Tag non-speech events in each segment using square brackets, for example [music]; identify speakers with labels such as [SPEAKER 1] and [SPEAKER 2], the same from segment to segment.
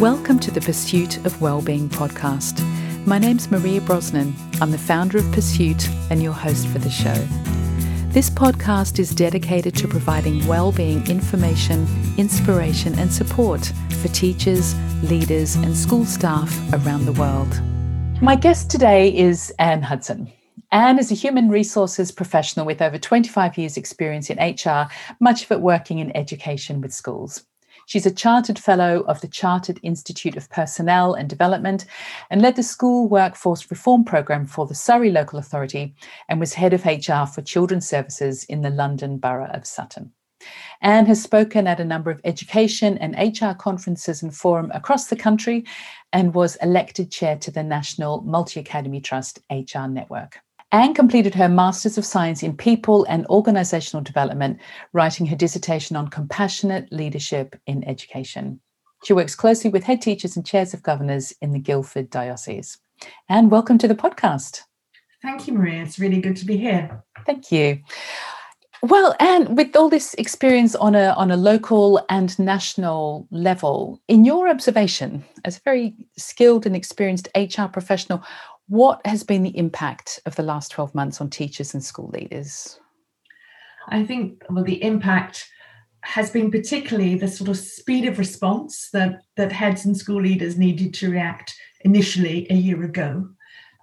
[SPEAKER 1] Welcome to the Pursuit of Wellbeing podcast. My name's Maria Brosnan. I'm the founder of Pursuit and your host for the show. This podcast is dedicated to providing well-being information, inspiration, and support for teachers, leaders, and school staff around the world. My guest today is Anne Hudson. Anne is a human resources professional with over 25 years' experience in HR, much of it working in education with schools. She's a Chartered Fellow of the Chartered Institute of Personnel and Development and led the School Workforce Reform Programme for the Surrey Local Authority and was Head of HR for Children's Services in the London Borough of Sutton. Anne has spoken at a number of education and HR conferences and forum across the country and was elected chair to the National Multi Academy Trust HR Network. Anne completed her Masters of Science in People and Organisational Development, writing her dissertation on compassionate leadership in education. She works closely with head teachers and chairs of governors in the Guildford Diocese. Anne, welcome to the podcast.
[SPEAKER 2] Thank you, Maria. It's really good to be here.
[SPEAKER 1] Thank you. Well, Anne, with all this experience on a on a local and national level, in your observation, as a very skilled and experienced HR professional, what has been the impact of the last 12 months on teachers and school leaders?
[SPEAKER 2] I think well, the impact has been particularly the sort of speed of response that, that heads and school leaders needed to react initially a year ago.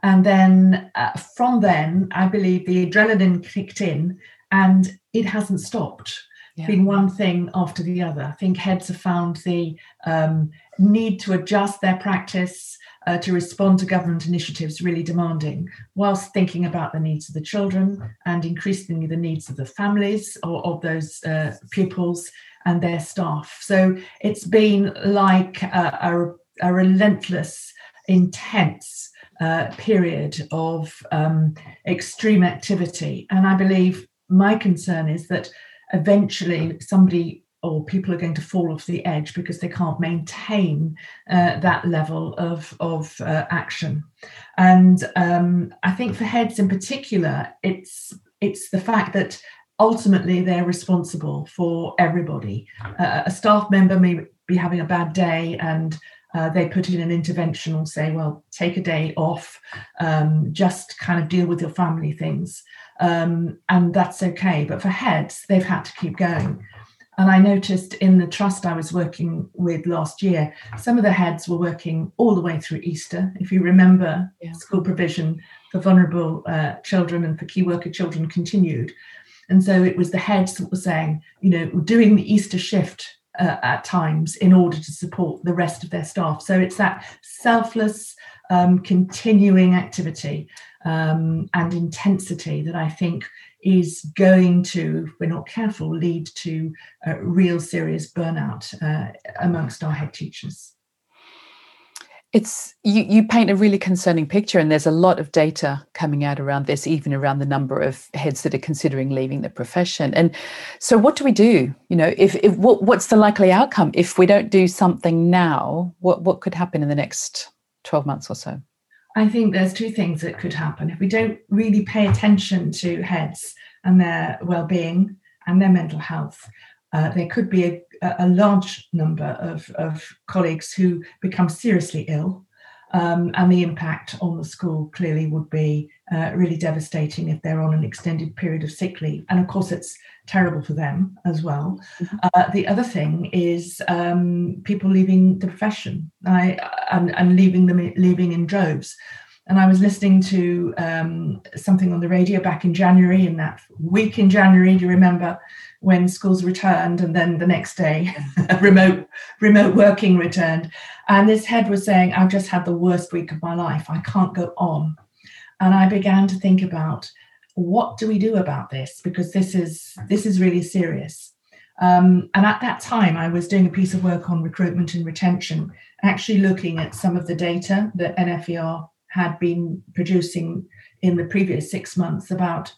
[SPEAKER 2] And then uh, from then, I believe the adrenaline kicked in and it hasn't stopped. Yeah. Been one thing after the other. I think heads have found the um, need to adjust their practice, uh, to respond to government initiatives really demanding, whilst thinking about the needs of the children and increasingly the needs of the families or of those uh, pupils and their staff. So it's been like a, a, a relentless, intense uh, period of um, extreme activity. And I believe my concern is that eventually somebody or people are going to fall off the edge because they can't maintain uh, that level of, of uh, action. And um, I think for heads in particular, it's it's the fact that ultimately they're responsible for everybody. Uh, a staff member may be having a bad day and uh, they put in an intervention or say, well, take a day off, um, just kind of deal with your family things. Um, and that's okay. But for heads, they've had to keep going. And I noticed in the trust I was working with last year, some of the heads were working all the way through Easter. If you remember, yeah. school provision for vulnerable uh, children and for key worker children continued. And so it was the heads that were saying, you know, doing the Easter shift uh, at times in order to support the rest of their staff. So it's that selfless, um, continuing activity um, and intensity that I think is going to, if we're not careful, lead to uh, real serious burnout uh, amongst our head teachers.
[SPEAKER 1] It's you, you paint a really concerning picture, and there's a lot of data coming out around this, even around the number of heads that are considering leaving the profession. And so, what do we do? You know, if, if what, what's the likely outcome if we don't do something now? What what could happen in the next twelve months or so?
[SPEAKER 2] I think there's two things that could happen. If we don't really pay attention to heads and their well-being and their mental health, uh, there could be a, a large number of, of colleagues who become seriously ill um, and the impact on the school clearly would be uh, really devastating if they're on an extended period of sick leave. And of course, it's terrible for them as well. Mm-hmm. Uh, the other thing is um, people leaving the profession I, and, and leaving them leaving in droves. And I was listening to um, something on the radio back in January, in that week in January, do you remember when schools returned and then the next day [laughs] remote remote working returned and this head was saying i've just had the worst week of my life i can't go on and i began to think about what do we do about this? Because this is this is really serious. Um, and at that time i was doing a piece of work on recruitment and retention actually looking at some of the data that NFER had been producing in the previous six months about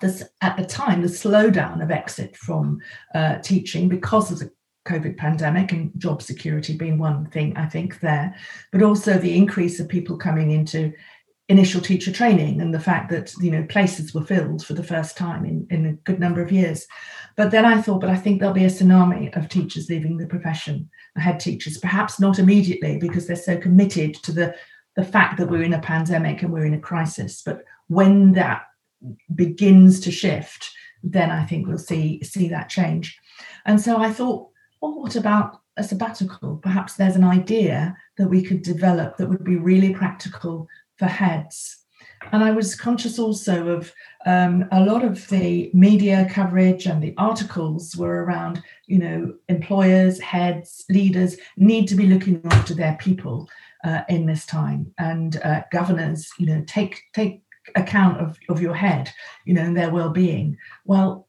[SPEAKER 2] this at the time the slowdown of exit from uh, teaching because of the COVID pandemic and job security being one thing I think there, but also the increase of people coming into initial teacher training and the fact that you know places were filled for the first time in, in a good number of years. But then i thought but i think there'll be a tsunami of teachers leaving the profession. Head teachers perhaps not immediately because they're so committed to the the fact that we're in a pandemic and we're in a crisis. But when that begins to shift then i think we'll see see that change. And so i thought well what about a sabbatical? Perhaps there's an idea that we could develop that would be really practical for heads. And I was conscious also of um, a lot of the media coverage and the articles were around, you know, employers, heads, leaders need to be looking after their people uh, in this time, and uh, governors, you know, take take account of, of your head, you know, and their well-being. Well,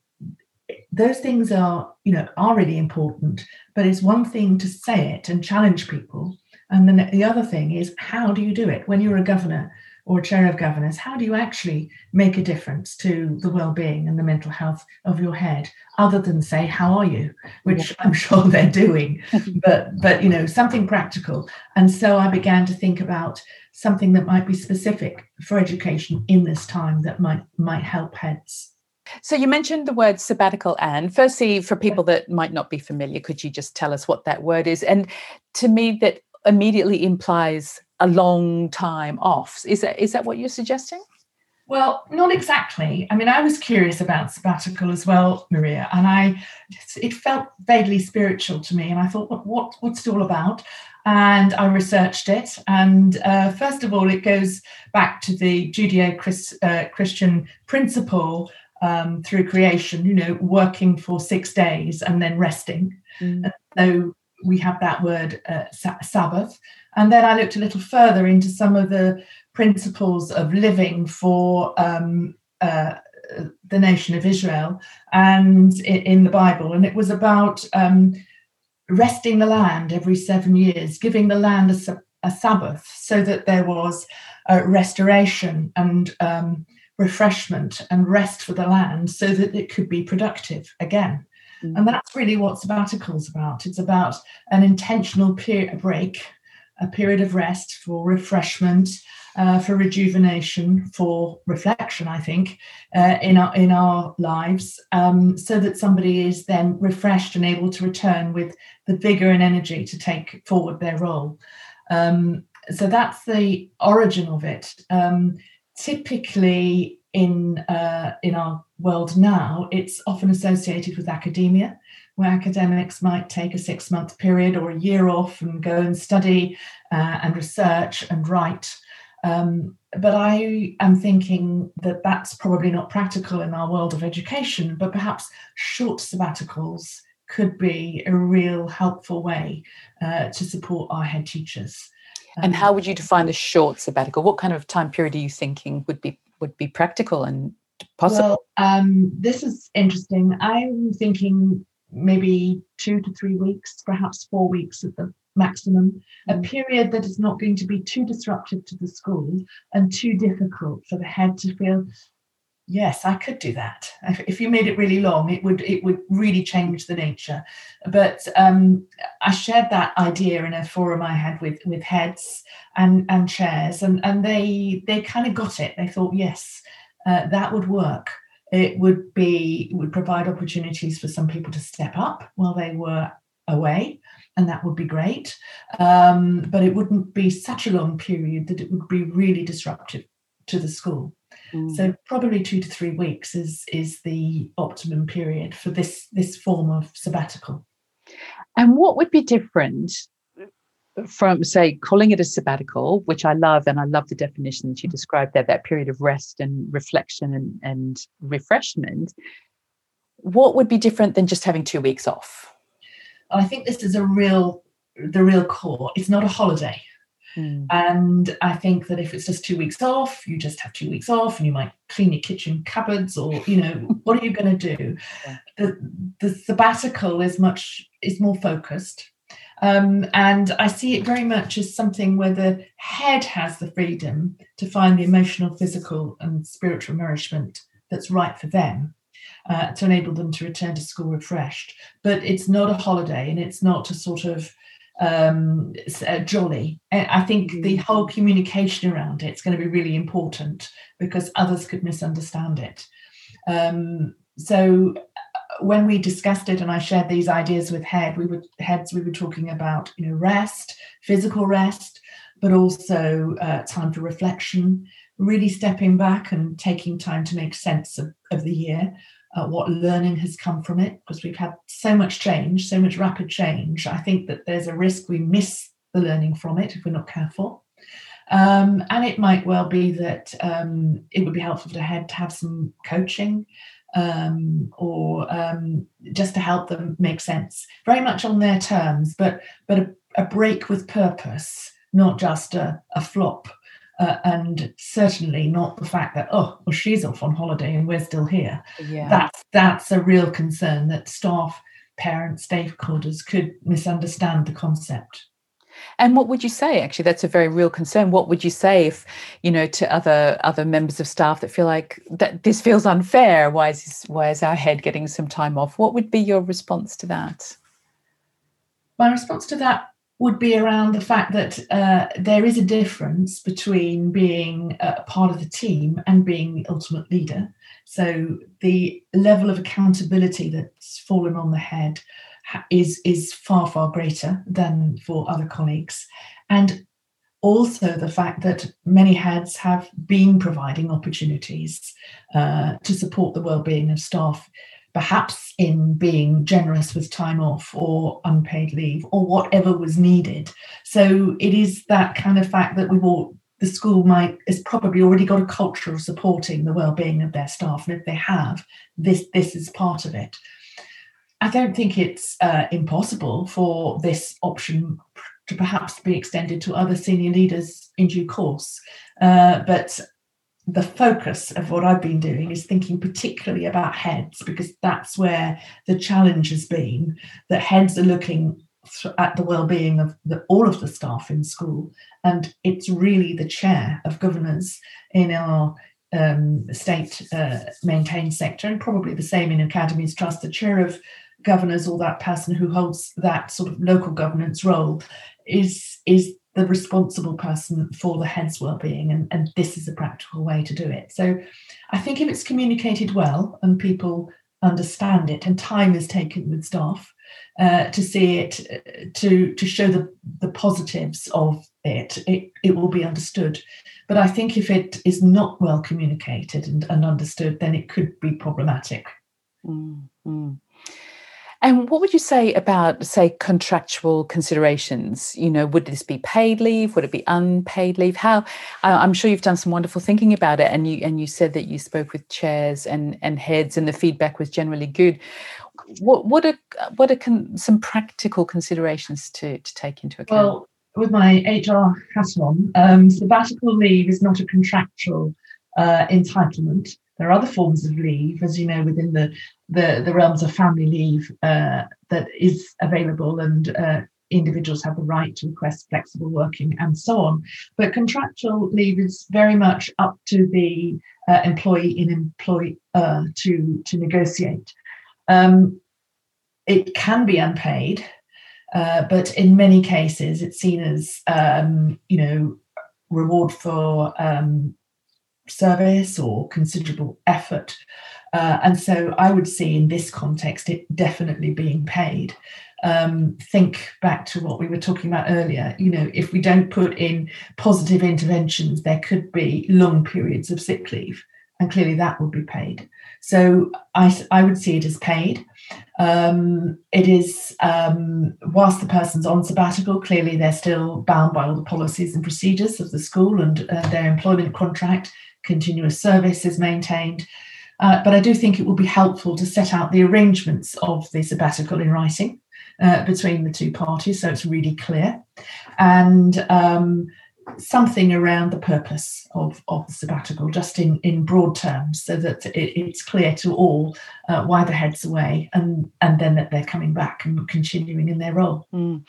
[SPEAKER 2] those things are, you know, are really important, but it's one thing to say it and challenge people, and then the other thing is, how do you do it when you're a governor or a chair of governors? How do you actually make a difference to the well-being and the mental health of your head, other than say, "How are you?" which I'm [laughs] sure they're doing, [laughs] but but you know something practical. And so I began to think about something that might be specific for education in this time that might might help heads.
[SPEAKER 1] So you mentioned the word sabbatical, Anne. Firstly, for people that might not be familiar, could you just tell us what that word is? And to me, that immediately implies a long time off. Is that is that what you're suggesting?
[SPEAKER 2] Well, not exactly. I mean, I was curious about sabbatical as well, Maria, and I it felt vaguely spiritual to me, and I thought, what, what what's it all about? And I researched it, and uh, first of all, it goes back to the Judeo-Christian uh, principle um, through creation. You know, working for six days and then resting. Mm. So we have that word uh, Sabbath. And then I looked a little further into some of the principles of living for um, uh, the nation of Israel and in, the Bible. And it was about um, resting the land every seven years, giving the land a, a Sabbath so that there was restoration and um, refreshment and rest for the land so that it could be productive again. Mm. And that's really what sabbatical's about. It's about an intentional period break, a period of rest for refreshment, uh, for rejuvenation, for reflection. I think uh, in our in our lives, um, so that somebody is then refreshed and able to return with the vigor and energy to take forward their role. Um, so that's the origin of it. Um, typically, in uh, in our world now, it's often associated with academia, where academics might take a six month period or a year off and go and study uh, and research and write. Um, but I am thinking that that's probably not practical in our world of education, but perhaps short sabbaticals could be a real helpful way uh, to support our head teachers.
[SPEAKER 1] And how would you define a short sabbatical? What kind of time period are you thinking would be would be practical and possible? Well,
[SPEAKER 2] um, this is interesting. I'm thinking maybe two to three weeks, perhaps four weeks at the maximum, a mm. period that is not going to be too disruptive to the school and too difficult for the head to feel yes i could do that. If you made it really long it would it would really change the nature. But um, i shared that idea in a forum i had with with heads and and chairs and and they they kind of got it. They thought yes uh, that would work. It would be would provide opportunities for some people to step up while they were away and that would be great. Um, but it wouldn't be such a long period that it would be really disruptive to the school mm. so probably two to three weeks is is the optimum period for this this form of sabbatical.
[SPEAKER 1] And what would be different from say calling it a sabbatical which i love and i love the definition that you described there that period of rest and reflection and, and refreshment what would be different than just having two weeks off?
[SPEAKER 2] I think this is a real the real core. It's not a holiday mm. and i think that if it's just two weeks off you just have two weeks off and you might clean your kitchen cupboards or you know [laughs] what are you going to do yeah. the the sabbatical is much is more focused um, and I see it very much as something where the head has the freedom to find the emotional, physical, and spiritual nourishment that's right for them. Uh, to enable them to return to school refreshed. But it's not a holiday and it's not a sort of um, uh, jolly. I think mm. the whole communication around it's going to be really important because others could misunderstand it. Um, so uh, when we discussed it and I shared these ideas with head, we were heads we were talking about you know rest, physical rest, but also uh, time for reflection, really stepping back and taking time to make sense of, of the year, uh, what learning has come from it, because we've had so much change, so much rapid change. I think that there's a risk we miss the learning from it if we're not careful. Um, and it might well be that um, it would be helpful to head to have some coaching um, or um, just to help them make sense, very much on their terms, but but a, a break with purpose, not just a, a flop uh, and certainly not the fact that oh well she's off on holiday and we're still here. Yeah. that's that's a real concern that staff parents stakeholders could misunderstand the concept.
[SPEAKER 1] And what would you say? Actually that's a very real concern. What would you say if you know to other other members of staff that feel like that this feels unfair? Why is this, why is our head getting some time off? What would be your response to that?
[SPEAKER 2] My response to that would be around the fact that uh, there is a difference between being a part of the team and being the ultimate leader. So the level of accountability that's fallen on the head is is far far greater than for other colleagues, and also the fact that many heads have been providing opportunities uh, to support the well-being of staff perhaps in being generous with time off or unpaid leave or whatever was needed. So it is that kind of fact that we all the school might has probably already got a culture of supporting the well-being of their staff, and if they have, this this is part of it. I don't think it's uh, impossible for this option to perhaps be extended to other senior leaders in due course, uh, but the focus of what I've been doing is thinking particularly about heads because that's where the challenge has been that heads are looking at the well-being of the, all of the staff in school and it's really the chair of governors in our um, state uh, maintained sector and probably the same in academies trust the chair of governors or that person who holds that sort of local governance role is is the responsible person for the head's well-being and, and this is a practical way to do it. So i think if it's communicated well and people understand it and time is taken with staff uh, to see it to to show the the positives of it, it it will be understood. But i think if it is not well communicated and, and understood then it could be problematic. Mm-hmm.
[SPEAKER 1] And what would you say about, say, contractual considerations? You know, would this be paid leave? Would it be unpaid leave? How? I'm sure you've done some wonderful thinking about it, and you and you said that you spoke with chairs and and heads, and the feedback was generally good. What what are what are con- some practical considerations to to take into account?
[SPEAKER 2] Well, with my HR hat on, um, sabbatical leave is not a contractual uh, entitlement. There are other forms of leave, as you know, within the the, the realms of family leave uh, that is available, and uh, individuals have the right to request flexible working and so on. But contractual leave is very much up to the uh, employee in employer to to negotiate. Um, it can be unpaid, uh, but in many cases, it's seen as um, you know reward for um, service or considerable effort. Uh, and so I would see in this context it definitely being paid. Um, think back to what we were talking about earlier. You know, if we don't put in positive interventions, there could be long periods of sick leave, and clearly that would be paid. So I, I would see it as paid. Um, it is, um, whilst the person's on sabbatical, clearly they're still bound by all the policies and procedures of the school and uh, their employment contract continuous service is maintained. Uh, but I do think it will be helpful to set out the arrangements of the sabbatical in writing uh, between the two parties so it's really clear. And um, something around the purpose of, of the sabbatical, just in, in broad terms, so that it, it's clear to all uh, why the head's away and, and then that they're coming back and continuing in their role. Mm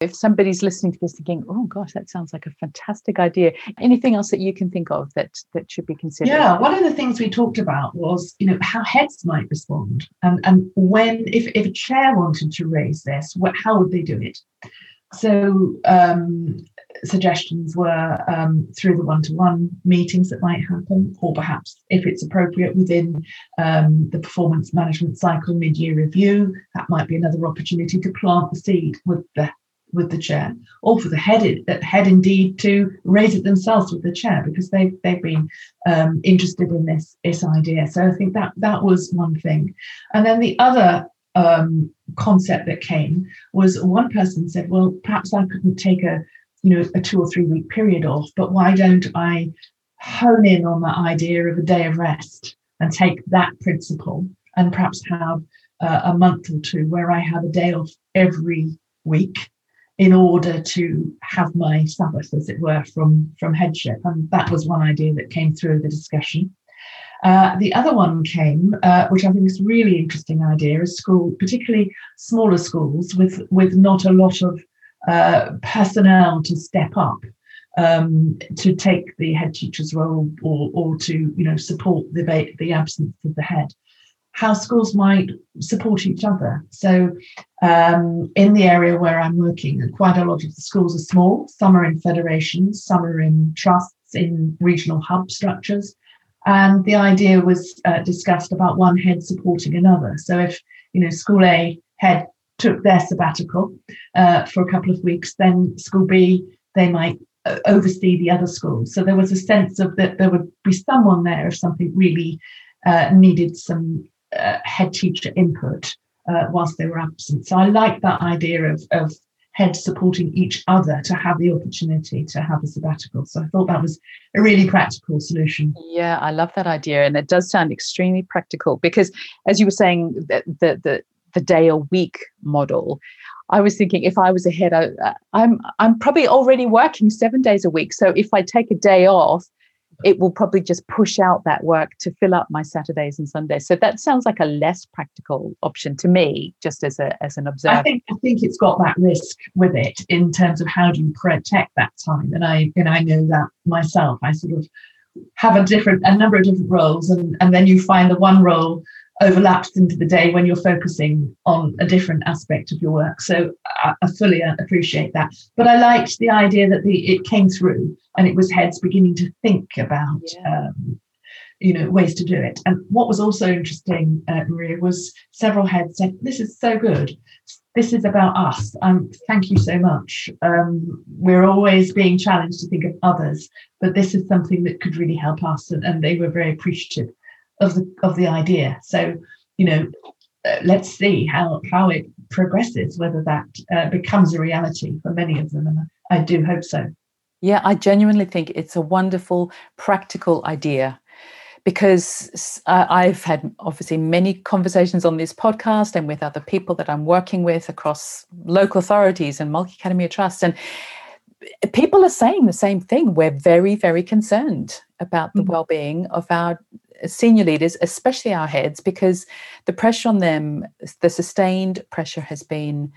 [SPEAKER 1] if somebody's listening to this thinking oh gosh that sounds like a fantastic idea anything else that you can think of that that should be considered?
[SPEAKER 2] Yeah one of the things we talked about was you know how heads might respond and and when if, if a chair wanted to raise this what, how would they do it? So um, suggestions were um, through the one-to-one meetings that might happen, or perhaps if it's appropriate within um, the performance management cycle mid-year review, that might be another opportunity to plant the seed with the with the chair, or for the head head indeed to raise it themselves with the chair because they they've been um, interested in this this idea. So I think that that was one thing, and then the other um, concept that came was one person said, well, perhaps I couldn't take a you know a two or three week period off, but why don't I hone in on that idea of a day of rest and take that principle and perhaps have uh, a month or two where I have a day off every week in order to have my Sabbath, as it were, from, from headship. And that was one idea that came through the discussion. Uh, the other one came, uh, which I think is a really interesting idea, is school, particularly smaller schools with, with not a lot of uh, personnel to step up um, to take the head teacher's role or, or to you know support the, the absence of the head how schools might support each other. So, um, in the area where I'm working, quite a lot of the schools are small. Some are in federations, some are in trusts, in regional hub structures. And the idea was uh, discussed about one head supporting another. So, if you know, school A head took their sabbatical uh, for a couple of weeks, then school B they might uh, oversee the other schools. So there was a sense of that there would be someone there if something really uh, needed some uh, head teacher input uh, whilst they were absent. So I like that idea of, of heads supporting each other to have the opportunity to have a sabbatical. So I thought that was a really practical solution.
[SPEAKER 1] Yeah, I love that idea. And it does sound extremely practical because, as you were saying, the, the, the, the day a week model. I was thinking if I was a head, I, I'm I'm probably already working seven days a week. So if I take a day off, it will probably just push out that work to fill up my Saturdays and Sundays. So that sounds like a less practical option to me, just as a as an observer.
[SPEAKER 2] I think I think it's got that risk with it in terms of how do you protect that time. And I and I know that myself. I sort of have a different a number of different roles and, and then you find the one role overlaps into the day when you're focusing on a different aspect of your work. So I, I fully appreciate that. But I liked the idea that the it came through and it was heads beginning to think about yeah. um, you know ways to do it. And what was also interesting, uh, Maria, was several heads said, "This is so good." This is about us. Um, thank you so much. Um, we're always being challenged to think of others, but this is something that could really help us, and, and they were very appreciative of the of the idea. So, you know, uh, let's see how how it progresses, whether that uh, becomes a reality for many of them, and I do hope so.
[SPEAKER 1] Yeah, I genuinely think it's a wonderful, practical idea because uh, I've had obviously many conversations on this podcast and with other people that I'm working with across local authorities and multi academia trusts. And people are saying the same thing. We're very, very concerned about the mm-hmm. well being of our senior leaders, especially our heads, because the pressure on them, the sustained pressure has been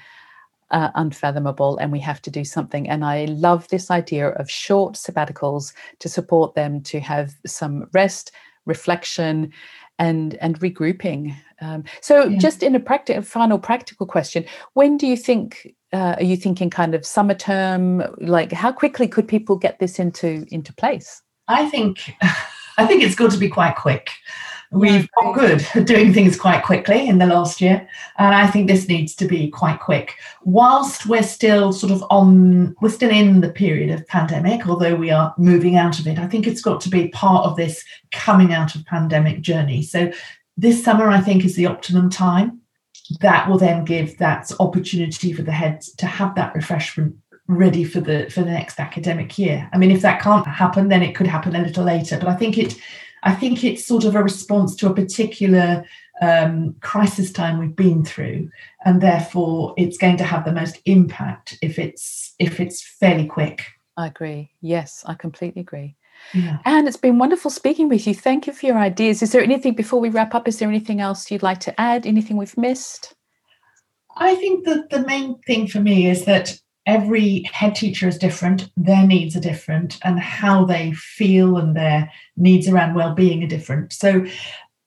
[SPEAKER 1] uh, unfathomable and we have to do something. And I love this idea of short sabbaticals to support them to have some rest, reflection, and and regrouping. Um, so, yeah. just in a practical, final practical question, when do you think? Uh, are you thinking kind of summer term? Like, how quickly could people get this into into place?
[SPEAKER 2] I think [laughs] I think it's got to be quite quick. We've got good at doing things quite quickly in the last year, and I think this needs to be quite quick. Whilst we're still sort of on, we're still in the period of pandemic, although we are moving out of it. I think it's got to be part of this coming out of pandemic journey. So this summer, I think, is the optimum time. That will then give that opportunity for the heads to have that refreshment ready for the for the next academic year. I mean, if that can't happen, then it could happen a little later. But I think it, I think it's sort of a response to a particular um, crisis time we've been through, and therefore it's going to have the most impact if it's if it's fairly quick.
[SPEAKER 1] I agree. Yes, I completely agree. Yeah. And it's been wonderful speaking with you. Thank you for your ideas. Is there anything before we wrap up? Is there anything else you'd like to add? Anything we've missed?
[SPEAKER 2] I think that the main thing for me is that every head teacher is different their needs are different and how they feel and their needs around well-being are different so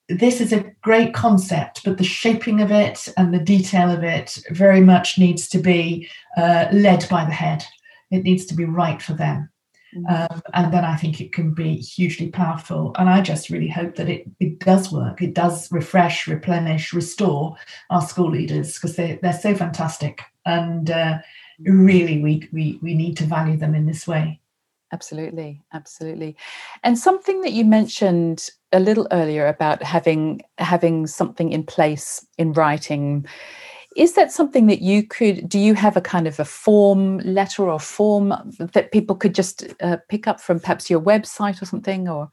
[SPEAKER 2] this is a great concept, but the shaping of it and the detail of it very much needs to be uh, led by the head. It needs to be right for them. Mm-hmm. Um, and then I think it can be hugely powerful. And I just really hope that it, it does work. It does refresh, replenish, restore our school leaders because they, they're so fantastic. And uh, really, we, we, we need to value them in this way.
[SPEAKER 1] Absolutely, absolutely. And something that you mentioned a little earlier about having having something in place in writing is that something that you could do you have a kind of a form letter or form that people could just uh, pick up from perhaps your website or something or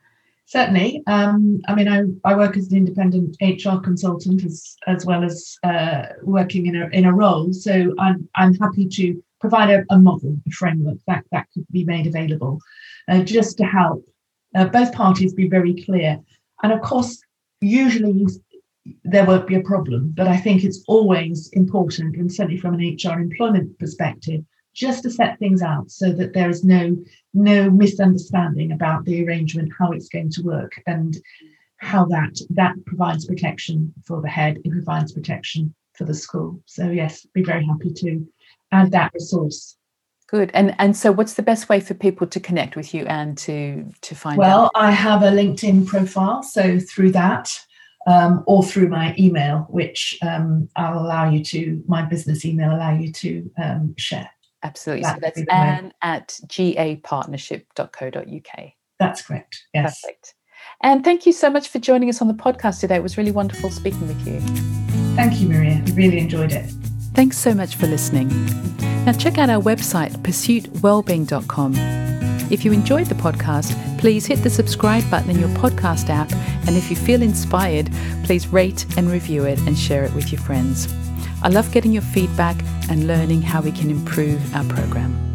[SPEAKER 2] certainly um, i mean I, I work as an independent hr consultant as as well as uh, working in a in a role so i'm i'm happy to provide a, a model a framework that that could be made available uh, just to help uh, both parties be very clear and of course usually there won't be a problem. But I think it's always important, and certainly from an HR employment perspective, just to set things out so that there is no no misunderstanding about the arrangement, how it's going to work, and how that that provides protection for the head, it provides protection for the school. So yes, be very happy to add that resource.
[SPEAKER 1] Good. And and so what's the best way for people to connect with you and to to find
[SPEAKER 2] well,
[SPEAKER 1] out?
[SPEAKER 2] Well, I have a LinkedIn profile. So through that, um, or through my email, which um, I'll allow you to, my business email allow you to um, share.
[SPEAKER 1] Absolutely. That so that's Anne at gapartnership.co.uk.
[SPEAKER 2] That's correct. Yes.
[SPEAKER 1] Perfect. And thank you so much for joining us on the podcast today. It was really wonderful speaking with you.
[SPEAKER 2] Thank you, Maria. I really enjoyed it.
[SPEAKER 1] Thanks so much for listening. Now, check out our website, pursuitwellbeing.com. If you enjoyed the podcast, please hit the subscribe button in your podcast app. And if you feel inspired, please rate and review it and share it with your friends. I love getting your feedback and learning how we can improve our program.